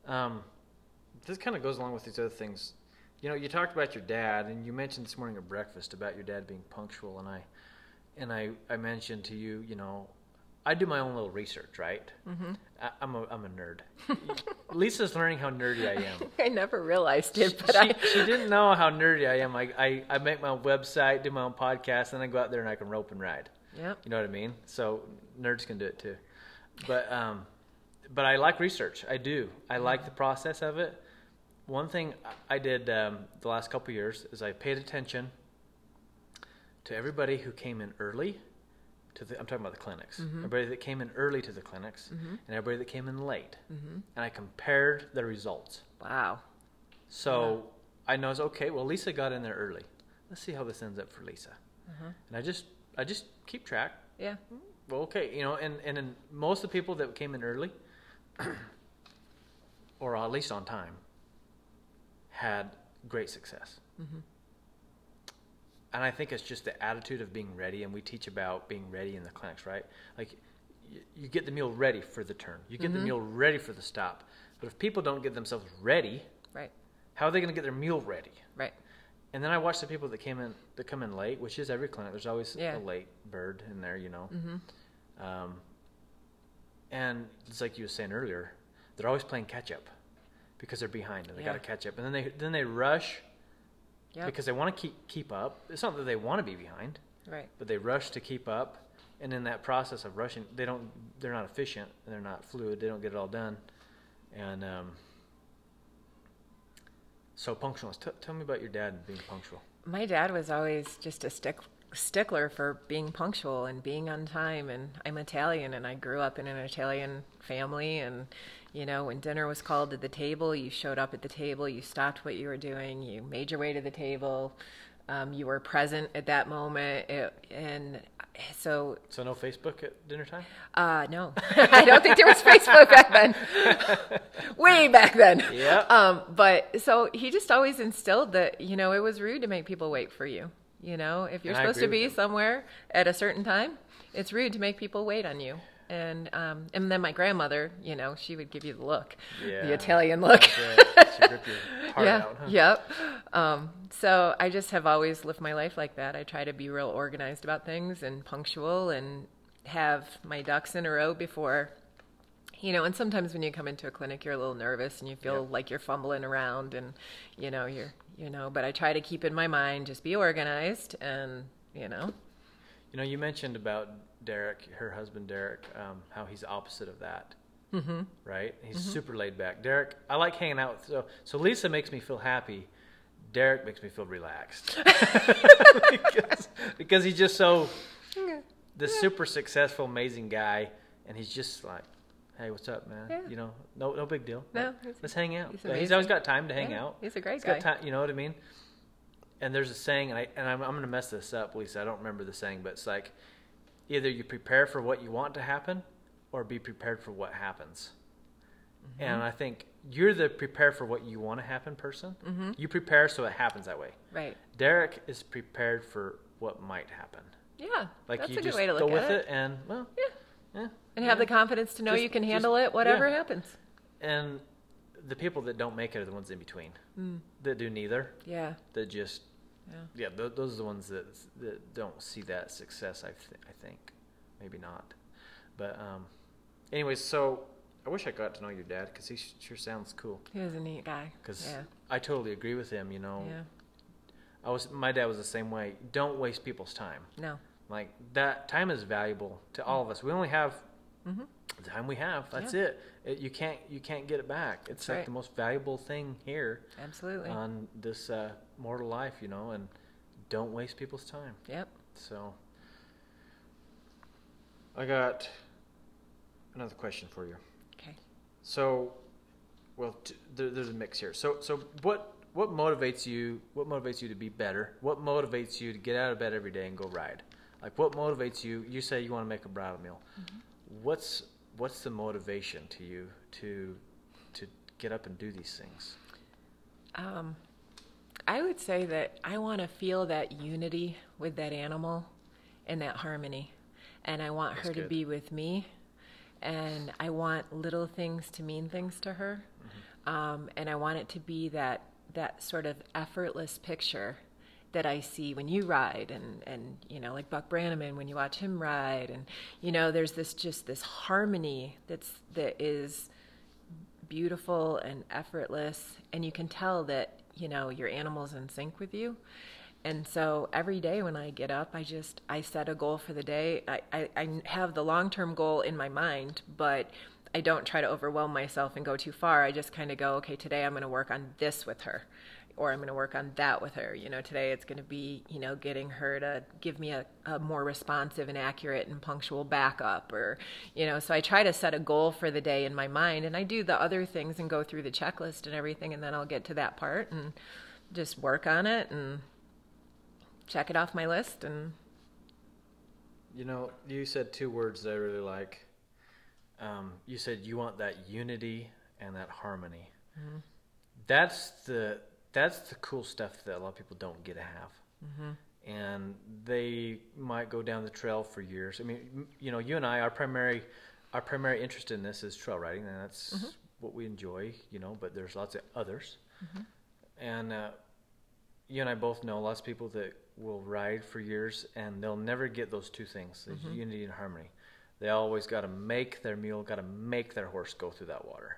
A: um, this kind of goes along with these other things. You know, you talked about your dad, and you mentioned this morning at breakfast about your dad being punctual, and I, and I, I mentioned to you, you know, I do my own little research, right? Mm-hmm. I, I'm a, I'm a nerd. Lisa's learning how nerdy I am.
B: I never realized it, but
A: she,
B: I.
A: she didn't know how nerdy I am. I, I, I make my own website, do my own podcast, and I go out there and I can rope and ride.
B: Yeah,
A: You know what I mean? So nerds can do it too. But um, but I like research. I do. I mm-hmm. like the process of it. One thing I did um, the last couple of years is I paid attention to everybody who came in early. To the, I'm talking about the clinics. Mm-hmm. Everybody that came in early to the clinics, mm-hmm. and everybody that came in late, and I compared the results.
B: Wow.
A: So I know it's okay. Well, Lisa got in there early. Let's see how this ends up for Lisa. And I just I just keep track.
B: Yeah.
A: Well, okay, you know, and and most of the people that came in early, or at least on time, had great success. Mm-hmm. And I think it's just the attitude of being ready, and we teach about being ready in the clinics, right? Like, you, you get the meal ready for the turn, you get the mm-hmm. meal ready for the stop. But if people don't get themselves ready,
B: Right.
A: how are they going to get their meal ready?
B: Right.
A: And then I watch the people that came in that come in late, which is every clinic. There's always
B: Yeah.
A: a late bird in there, you know. Mm-hmm. Um, and it's like you were saying earlier, they're always playing catch up because they're behind and they
B: Yeah.
A: got to catch up. And then they then they rush
B: Yep.
A: because they want to keep keep up. It's not that they want to be behind,
B: right.
A: but they rush to keep up. And in that process of rushing, they don't they're not efficient and they're not fluid. They don't get it all done. And um, so punctualness. T- tell me about your dad being punctual.
B: My dad was always just a stick stickler for being punctual and being on time and I'm Italian and I grew up in an Italian family and you know when dinner was called to the table you showed up at the table you stopped what you were doing you made your way to the table um, you were present at that moment it, and so
A: So no Facebook at dinner time.
B: uh, no I don't think there was Facebook back then way back then
A: Yeah.
B: um, but so he just always instilled that you know it was rude to make people wait for you. You know, if you're
A: And
B: supposed to be somewhere at a certain time, it's rude to make people wait on you. And um, and then my grandmother, you know, she would give you the look,
A: Yeah.
B: the Italian look.
A: Yeah, she ripped your heart
B: yeah.
A: out, huh?
B: Yep. Um, so I just have always lived my life like that. I try to be real organized about things and punctual and have my ducks in a row before you know, and sometimes when you come into a clinic, you're a little nervous and you feel
A: Yep.
B: like you're fumbling around and, you know, you're, you know, but I try to keep in my mind, just be organized and, you know,
A: You know, you mentioned about Derek, her husband Derek, um, how he's opposite of that. Mm-hmm. Right? He's super laid back. Derek, I like hanging out. With, so, so Lisa makes me feel happy. Derek makes me feel relaxed because, because he's just so this super successful, amazing guy, and he's just like, "Hey, what's up, man?
B: Yeah.
A: You know, no, no big deal.
B: No,
A: let's hang out."
B: he's
A: he's always got time to hang
B: Yeah,
A: out.
B: he's a great
A: He's
B: guy.
A: got time. You know what I mean? And there's a saying, and, I, and I'm, I'm going to mess this up, Lisa. I don't remember the saying, but it's like either you prepare for what you want to happen or be prepared for what happens. Mm-hmm. and I think you're the prepare for what you want to happen person. Mm-hmm. You prepare so it happens that way.
B: Right.
A: Derek is prepared for what might happen.
B: Yeah.
A: Like
B: that's
A: you
B: a
A: just
B: good way to look
A: go
B: at
A: with
B: it.
A: it. and well,
B: Yeah.
A: Yeah.
B: And have the confidence to know
A: Just-
B: you can
A: just-
B: handle it, whatever
A: yeah.
B: happens.
A: And the people that don't make it are the ones in between
B: Mm.
A: that do neither.
B: Yeah.
A: That just
B: Yeah.
A: yeah, th- those are the ones that that don't see that success. I th- I think maybe not, but um, anyways, so I wish I got to know your dad because he sh- sure sounds cool.
B: He was a neat guy.
A: Because
B: yeah.
A: I totally agree with him. You know,
B: Yeah.
A: I was my dad was the same way. Don't waste people's time.
B: No.
A: Like that time is valuable to all of us. We only have
B: Mhm.
A: the time we have. That's
B: Yeah.
A: it. it. You can't you can't get it back. It's
B: That's
A: like
B: right.
A: the most valuable thing here
B: Absolutely.
A: on this uh, mortal life. You know, and don't waste people's time.
B: yep.
A: So I got another question for you.
B: Okay.
A: So, well, t- there, there's a mix here. So, so what what motivates you? What motivates you to be better? What motivates you to get out of bed every day and go ride? Like, what motivates you? You say you want to make a bridle meal. What's what's the motivation to you to to get up and do these things?
B: Um, I would say that I want to feel that unity with that animal and that harmony. And I want
A: That's
B: her to be with me. And I want little things to mean things to her.
A: Mm-hmm.
B: Um, and I want it to be that, that sort of effortless picture that I see when you ride and, and you know, like Buck Brannaman when you watch him ride and you know, there's this just this harmony that's that is beautiful and effortless. And you can tell that you know your animal's in sync with you. And so every day when i get up i just i set a goal for the day. I, I, I have the long-term goal in my mind but i don't try to overwhelm myself and go too far. I just kind of go okay today i'm going to work on this with her or i'm going to work on that with her you know today it's going to be you know getting her to give me a, a more responsive and accurate and punctual backup or you know so i try to set a goal for the day in my mind and i do the other things and go through the checklist and everything and then i'll get to that part and just work on it and check it off my list and
A: You know, you said two words that I really like. Um, you said you want that unity and that harmony. That's the that's the cool stuff that a lot of people don't get to have. Mm-hmm. And they might go down the trail for years. I mean, you know, you and I, our primary our primary interest in this is trail riding, and that's mm-hmm. what we enjoy. You know, but there's lots of others. Mm-hmm. And uh, you and I both know lots of people that will ride for years and they'll never get those two things, the unity and harmony. They always got to make their mule, got to make their horse go through that water,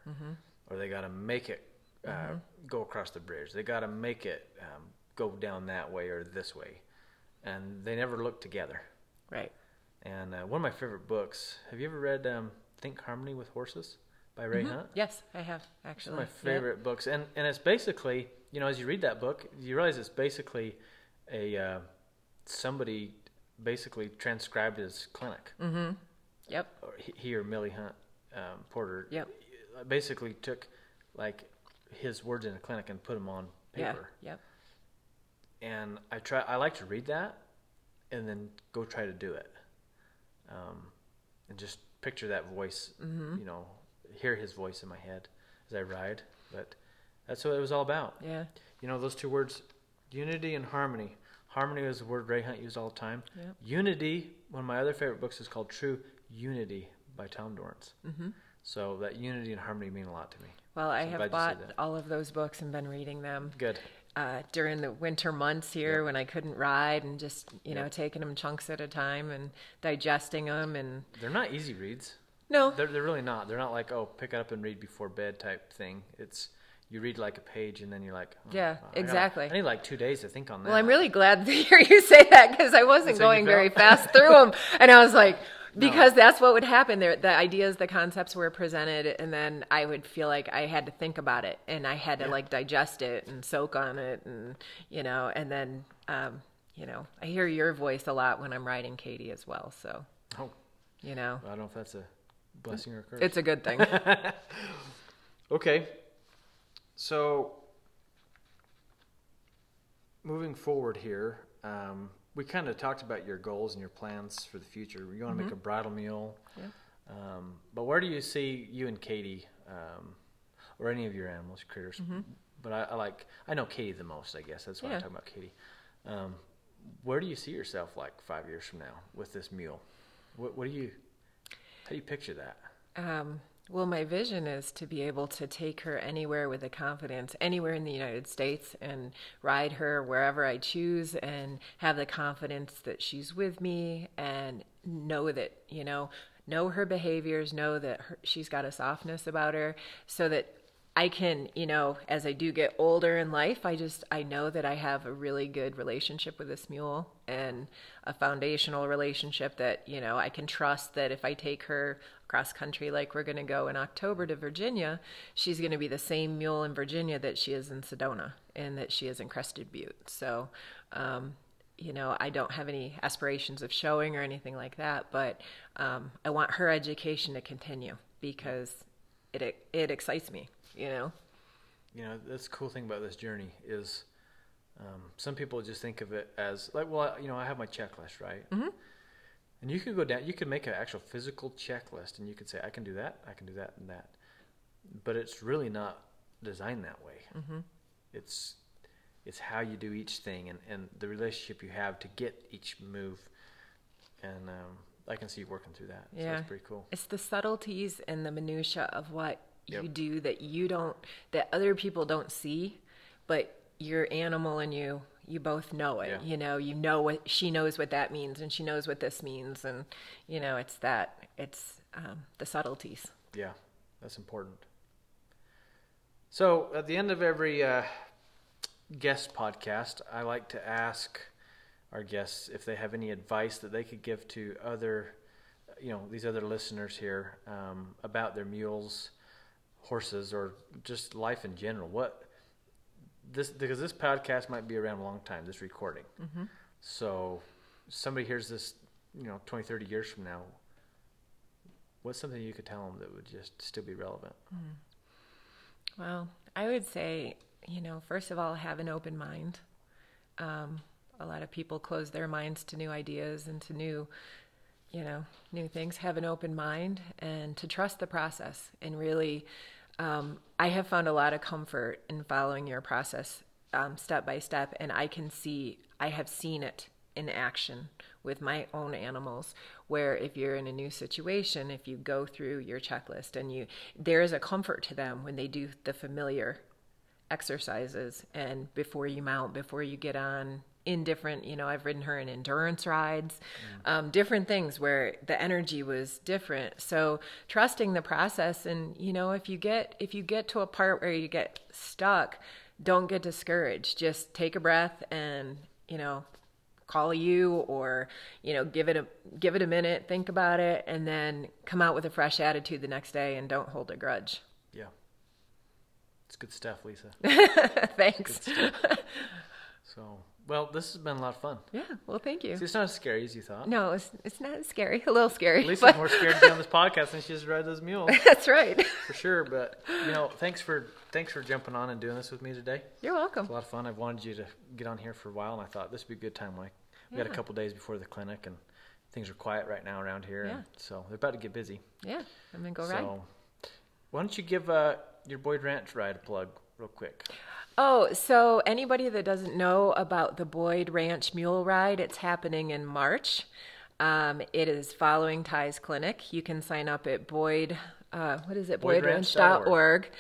A: or they got to make it uh, go across the bridge. They got to make it um, go down that way or this way, and they never look together.
B: right
A: And uh, one of my favorite books. Have you ever read um, Think Harmony with Horses by Ray Hunt?
B: yes i have
A: It's
B: actually
A: one of my
B: Yep.
A: favorite books, and and it's basically you know as you read that book, you realize it's basically a uh, somebody basically transcribed his clinic, Mm-hmm.
B: yep
A: or he, he or Millie Hunt um, Porter.
B: Yep.
A: Basically took like his words in a clinic and put them on paper,
B: yeah yep
A: and I try. I like to read that, and then go try to do it, um, and just picture that voice.
B: Mm-hmm.
A: You know, hear his voice in my head as I ride. But that's what it was all about.
B: yeah
A: You know, those two words, unity and harmony. Harmony is the word Ray Hunt used all the time.
B: Yep.
A: Unity, one of my other favorite books is called True Unity by Tom Dorrance. Mm-hmm. So that unity and harmony mean a lot to me.
B: well i
A: So
B: have bought all of those books and been reading them
A: Good.
B: uh, during the winter months here
A: Yep.
B: when I couldn't ride and just you know taking them chunks at a time and digesting them and
A: They're not easy reads.
B: no
A: They're, they're really not. They're not like, oh, pick it up and read before bed type thing. It's, you read like a page and then you're like, oh,
B: Yeah,
A: I gotta-
B: exactly.
A: I need like two days to think on that.
B: well I'm really glad to hear you say that because I wasn't
A: you
B: going very fast through them and I was like because that's what would happen there the ideas the concepts were presented and then I would feel like I had to think about it and I had to
A: Yeah.
B: like digest it and soak on it and you know and then um, you know I hear your voice a lot when I'm writing Katie as well so
A: Oh,
B: you know
A: I don't know if that's a blessing or a curse.
B: it's a good thing
A: Okay. So, moving forward here, um, we kind of talked about your goals and your plans for the future. You want to make a bridle meal.
B: Yeah.
A: Um, but where do you see you and Katie um, or any of your animals, critters. But I, I like I know Katie the most. I guess that's why
B: Yeah.
A: I'm talking about Katie. Um, where do you see yourself like five years from now with this mule? What, what do you how do you picture that?
B: Um, well, my vision is to be able to take her anywhere with the confidence, anywhere in the United States, and ride her wherever I choose, and have the confidence that she's with me, and know that you know, know her behaviors, know that her, she's got a softness about her, so that I can, you know, as I do get older in life, I just I know that I have a really good relationship with this mule and a foundational relationship that, you know, I can trust that if I take her cross country like we're going to go in October to Virginia, she's going to be the same mule in Virginia that she is in Sedona and that she is in Crested Butte. So, um you know, I don't have any aspirations of showing or anything like that, but um, I want her education to continue because it it excites me, you know.
A: You know, that's the cool thing about this journey is um, some people just think of it as like, well, you know, I have my checklist, right? Mm-hmm. And you could go down, you could make an actual physical checklist, and you could say, I can do that, I can do that, and that. But it's really not designed that way. Mm-hmm. It's it's how you do each thing and, and the relationship you have to get each move. And um, I can see you working through that. So
B: Yeah.
A: that's pretty cool.
B: It's the subtleties and the minutia of what you do that you don't that other people don't see, but your animal and you you both know it.
A: Yeah.
B: You know, you know what she knows what that means and she knows what this means and you know, it's that it's um, the subtleties.
A: Yeah, that's important. So, at the end of every uh, guest podcast, I like to ask our guests if they have any advice that they could give to other, you know, these other listeners here um, about their mules, horses, or just life in general. What this because this podcast might be around a long time. This recording, so somebody hears this, you know, 20, 30 years from now. What's something you could tell them that would just still be relevant?
B: Well, I would say, you know, first of all, have an open mind. Um, a lot of people close their minds to new ideas and to new, you know, new things. Have an open mind and to trust the process. And really, um, I have found a lot of comfort in following your process um, step by step, and I can see, I have seen it in action with my own animals where if you're in a new situation if you go through your checklist and you there is a comfort to them when they do the familiar exercises and before you mount before you get on in different you know i've ridden her in endurance rides um, different things where the energy was different. So trusting the process and you know if you get if you get to a part where you get stuck don't get discouraged. Just take a breath and you know call you or you know give it a give it a minute think about it and then come out with a fresh attitude the next day and don't hold a grudge.
A: Yeah. It's good stuff, Lisa.
B: thanks.
A: So, well, this has been a lot of fun.
B: yeah well thank you
A: See, it's not as scary as you thought.
B: no it's, it's not scary a little scary
A: Lisa's
B: but
A: more scared to be on this podcast than she is to ride those mules,
B: that's right
A: for sure. But you know, thanks for thanks for jumping on and doing this with me today.
B: you're welcome
A: It's a lot of fun. I've wanted you to get on here for a while, and I thought this would be a good time. Like we got a
B: Yeah.
A: couple days before the clinic, and things are quiet right now around here,
B: Yeah.
A: and so they're about to get busy.
B: yeah i'm gonna go ride.
A: so,
B: ride
A: why don't you give uh, your Boyd Ranch ride a plug real quick?
B: Oh, so anybody that doesn't know about the Boyd Ranch Mule Ride, it's happening in March. Um, it is following Ty's Clinic. You can sign up at Boyd, uh, what is it,
A: BoydRanch.org.
B: boydranch.org.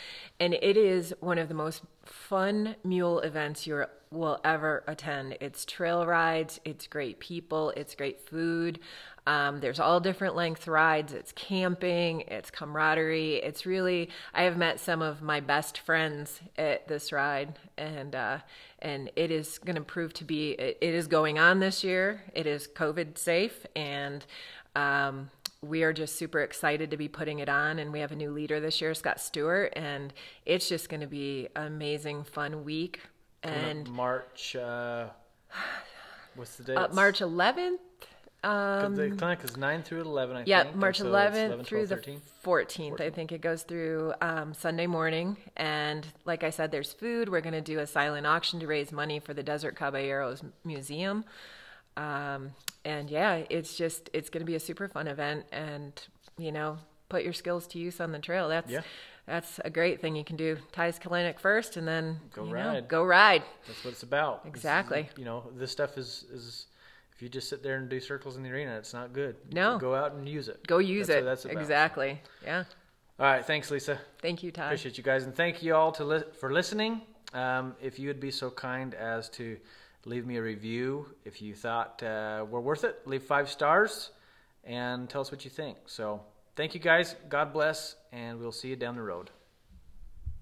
B: And it is one of the most fun mule events you will ever attend. It's trail rides, it's great people, it's great food. Um, there's all different length rides. It's camping, it's camaraderie. It's really, I have met some of my best friends at this ride, and uh, and it is going to prove to be. It, is going on this year. It is COVID safe, and um, we are just super excited to be putting it on. And we have a new leader this year, Scott Stewart, and it's just going to be an amazing, fun week. And
A: March. Uh, what's the date?
B: uh, March 11th.
A: the clinic is nine through eleven. I
B: Um, Yeah,
A: think.
B: March
A: so
B: 11th
A: 11,
B: through
A: 12,
B: the
A: 13.
B: 14th. I think it goes through um, Sunday morning. And like I said, there's food. We're going to do a silent auction to raise money for the Desert Caballeros Museum. Um, and yeah, it's just, it's going to be a super fun event. And, you know, put your skills to use on the trail. That's,
A: Yeah.
B: that's a great thing you can do. Ty's clinic first, and then
A: Go
B: you know,
A: ride.
B: go ride.
A: That's what it's about. Is-
B: Exactly.
A: you know, this stuff is is if you just sit there and do circles in the arena, it's not good.
B: No.
A: Go out and use it.
B: Go use
A: That's
B: it.
A: that's about.
B: exactly. Yeah.
A: All right. Thanks, Lisa.
B: Thank you, Todd.
A: Appreciate you guys, and thank you all to li- for listening. Um, if you would be so kind as to leave me a review, if you thought uh, we're worth it, leave five stars and tell us what you think. So, thank you guys. God bless, and we'll see you down the road.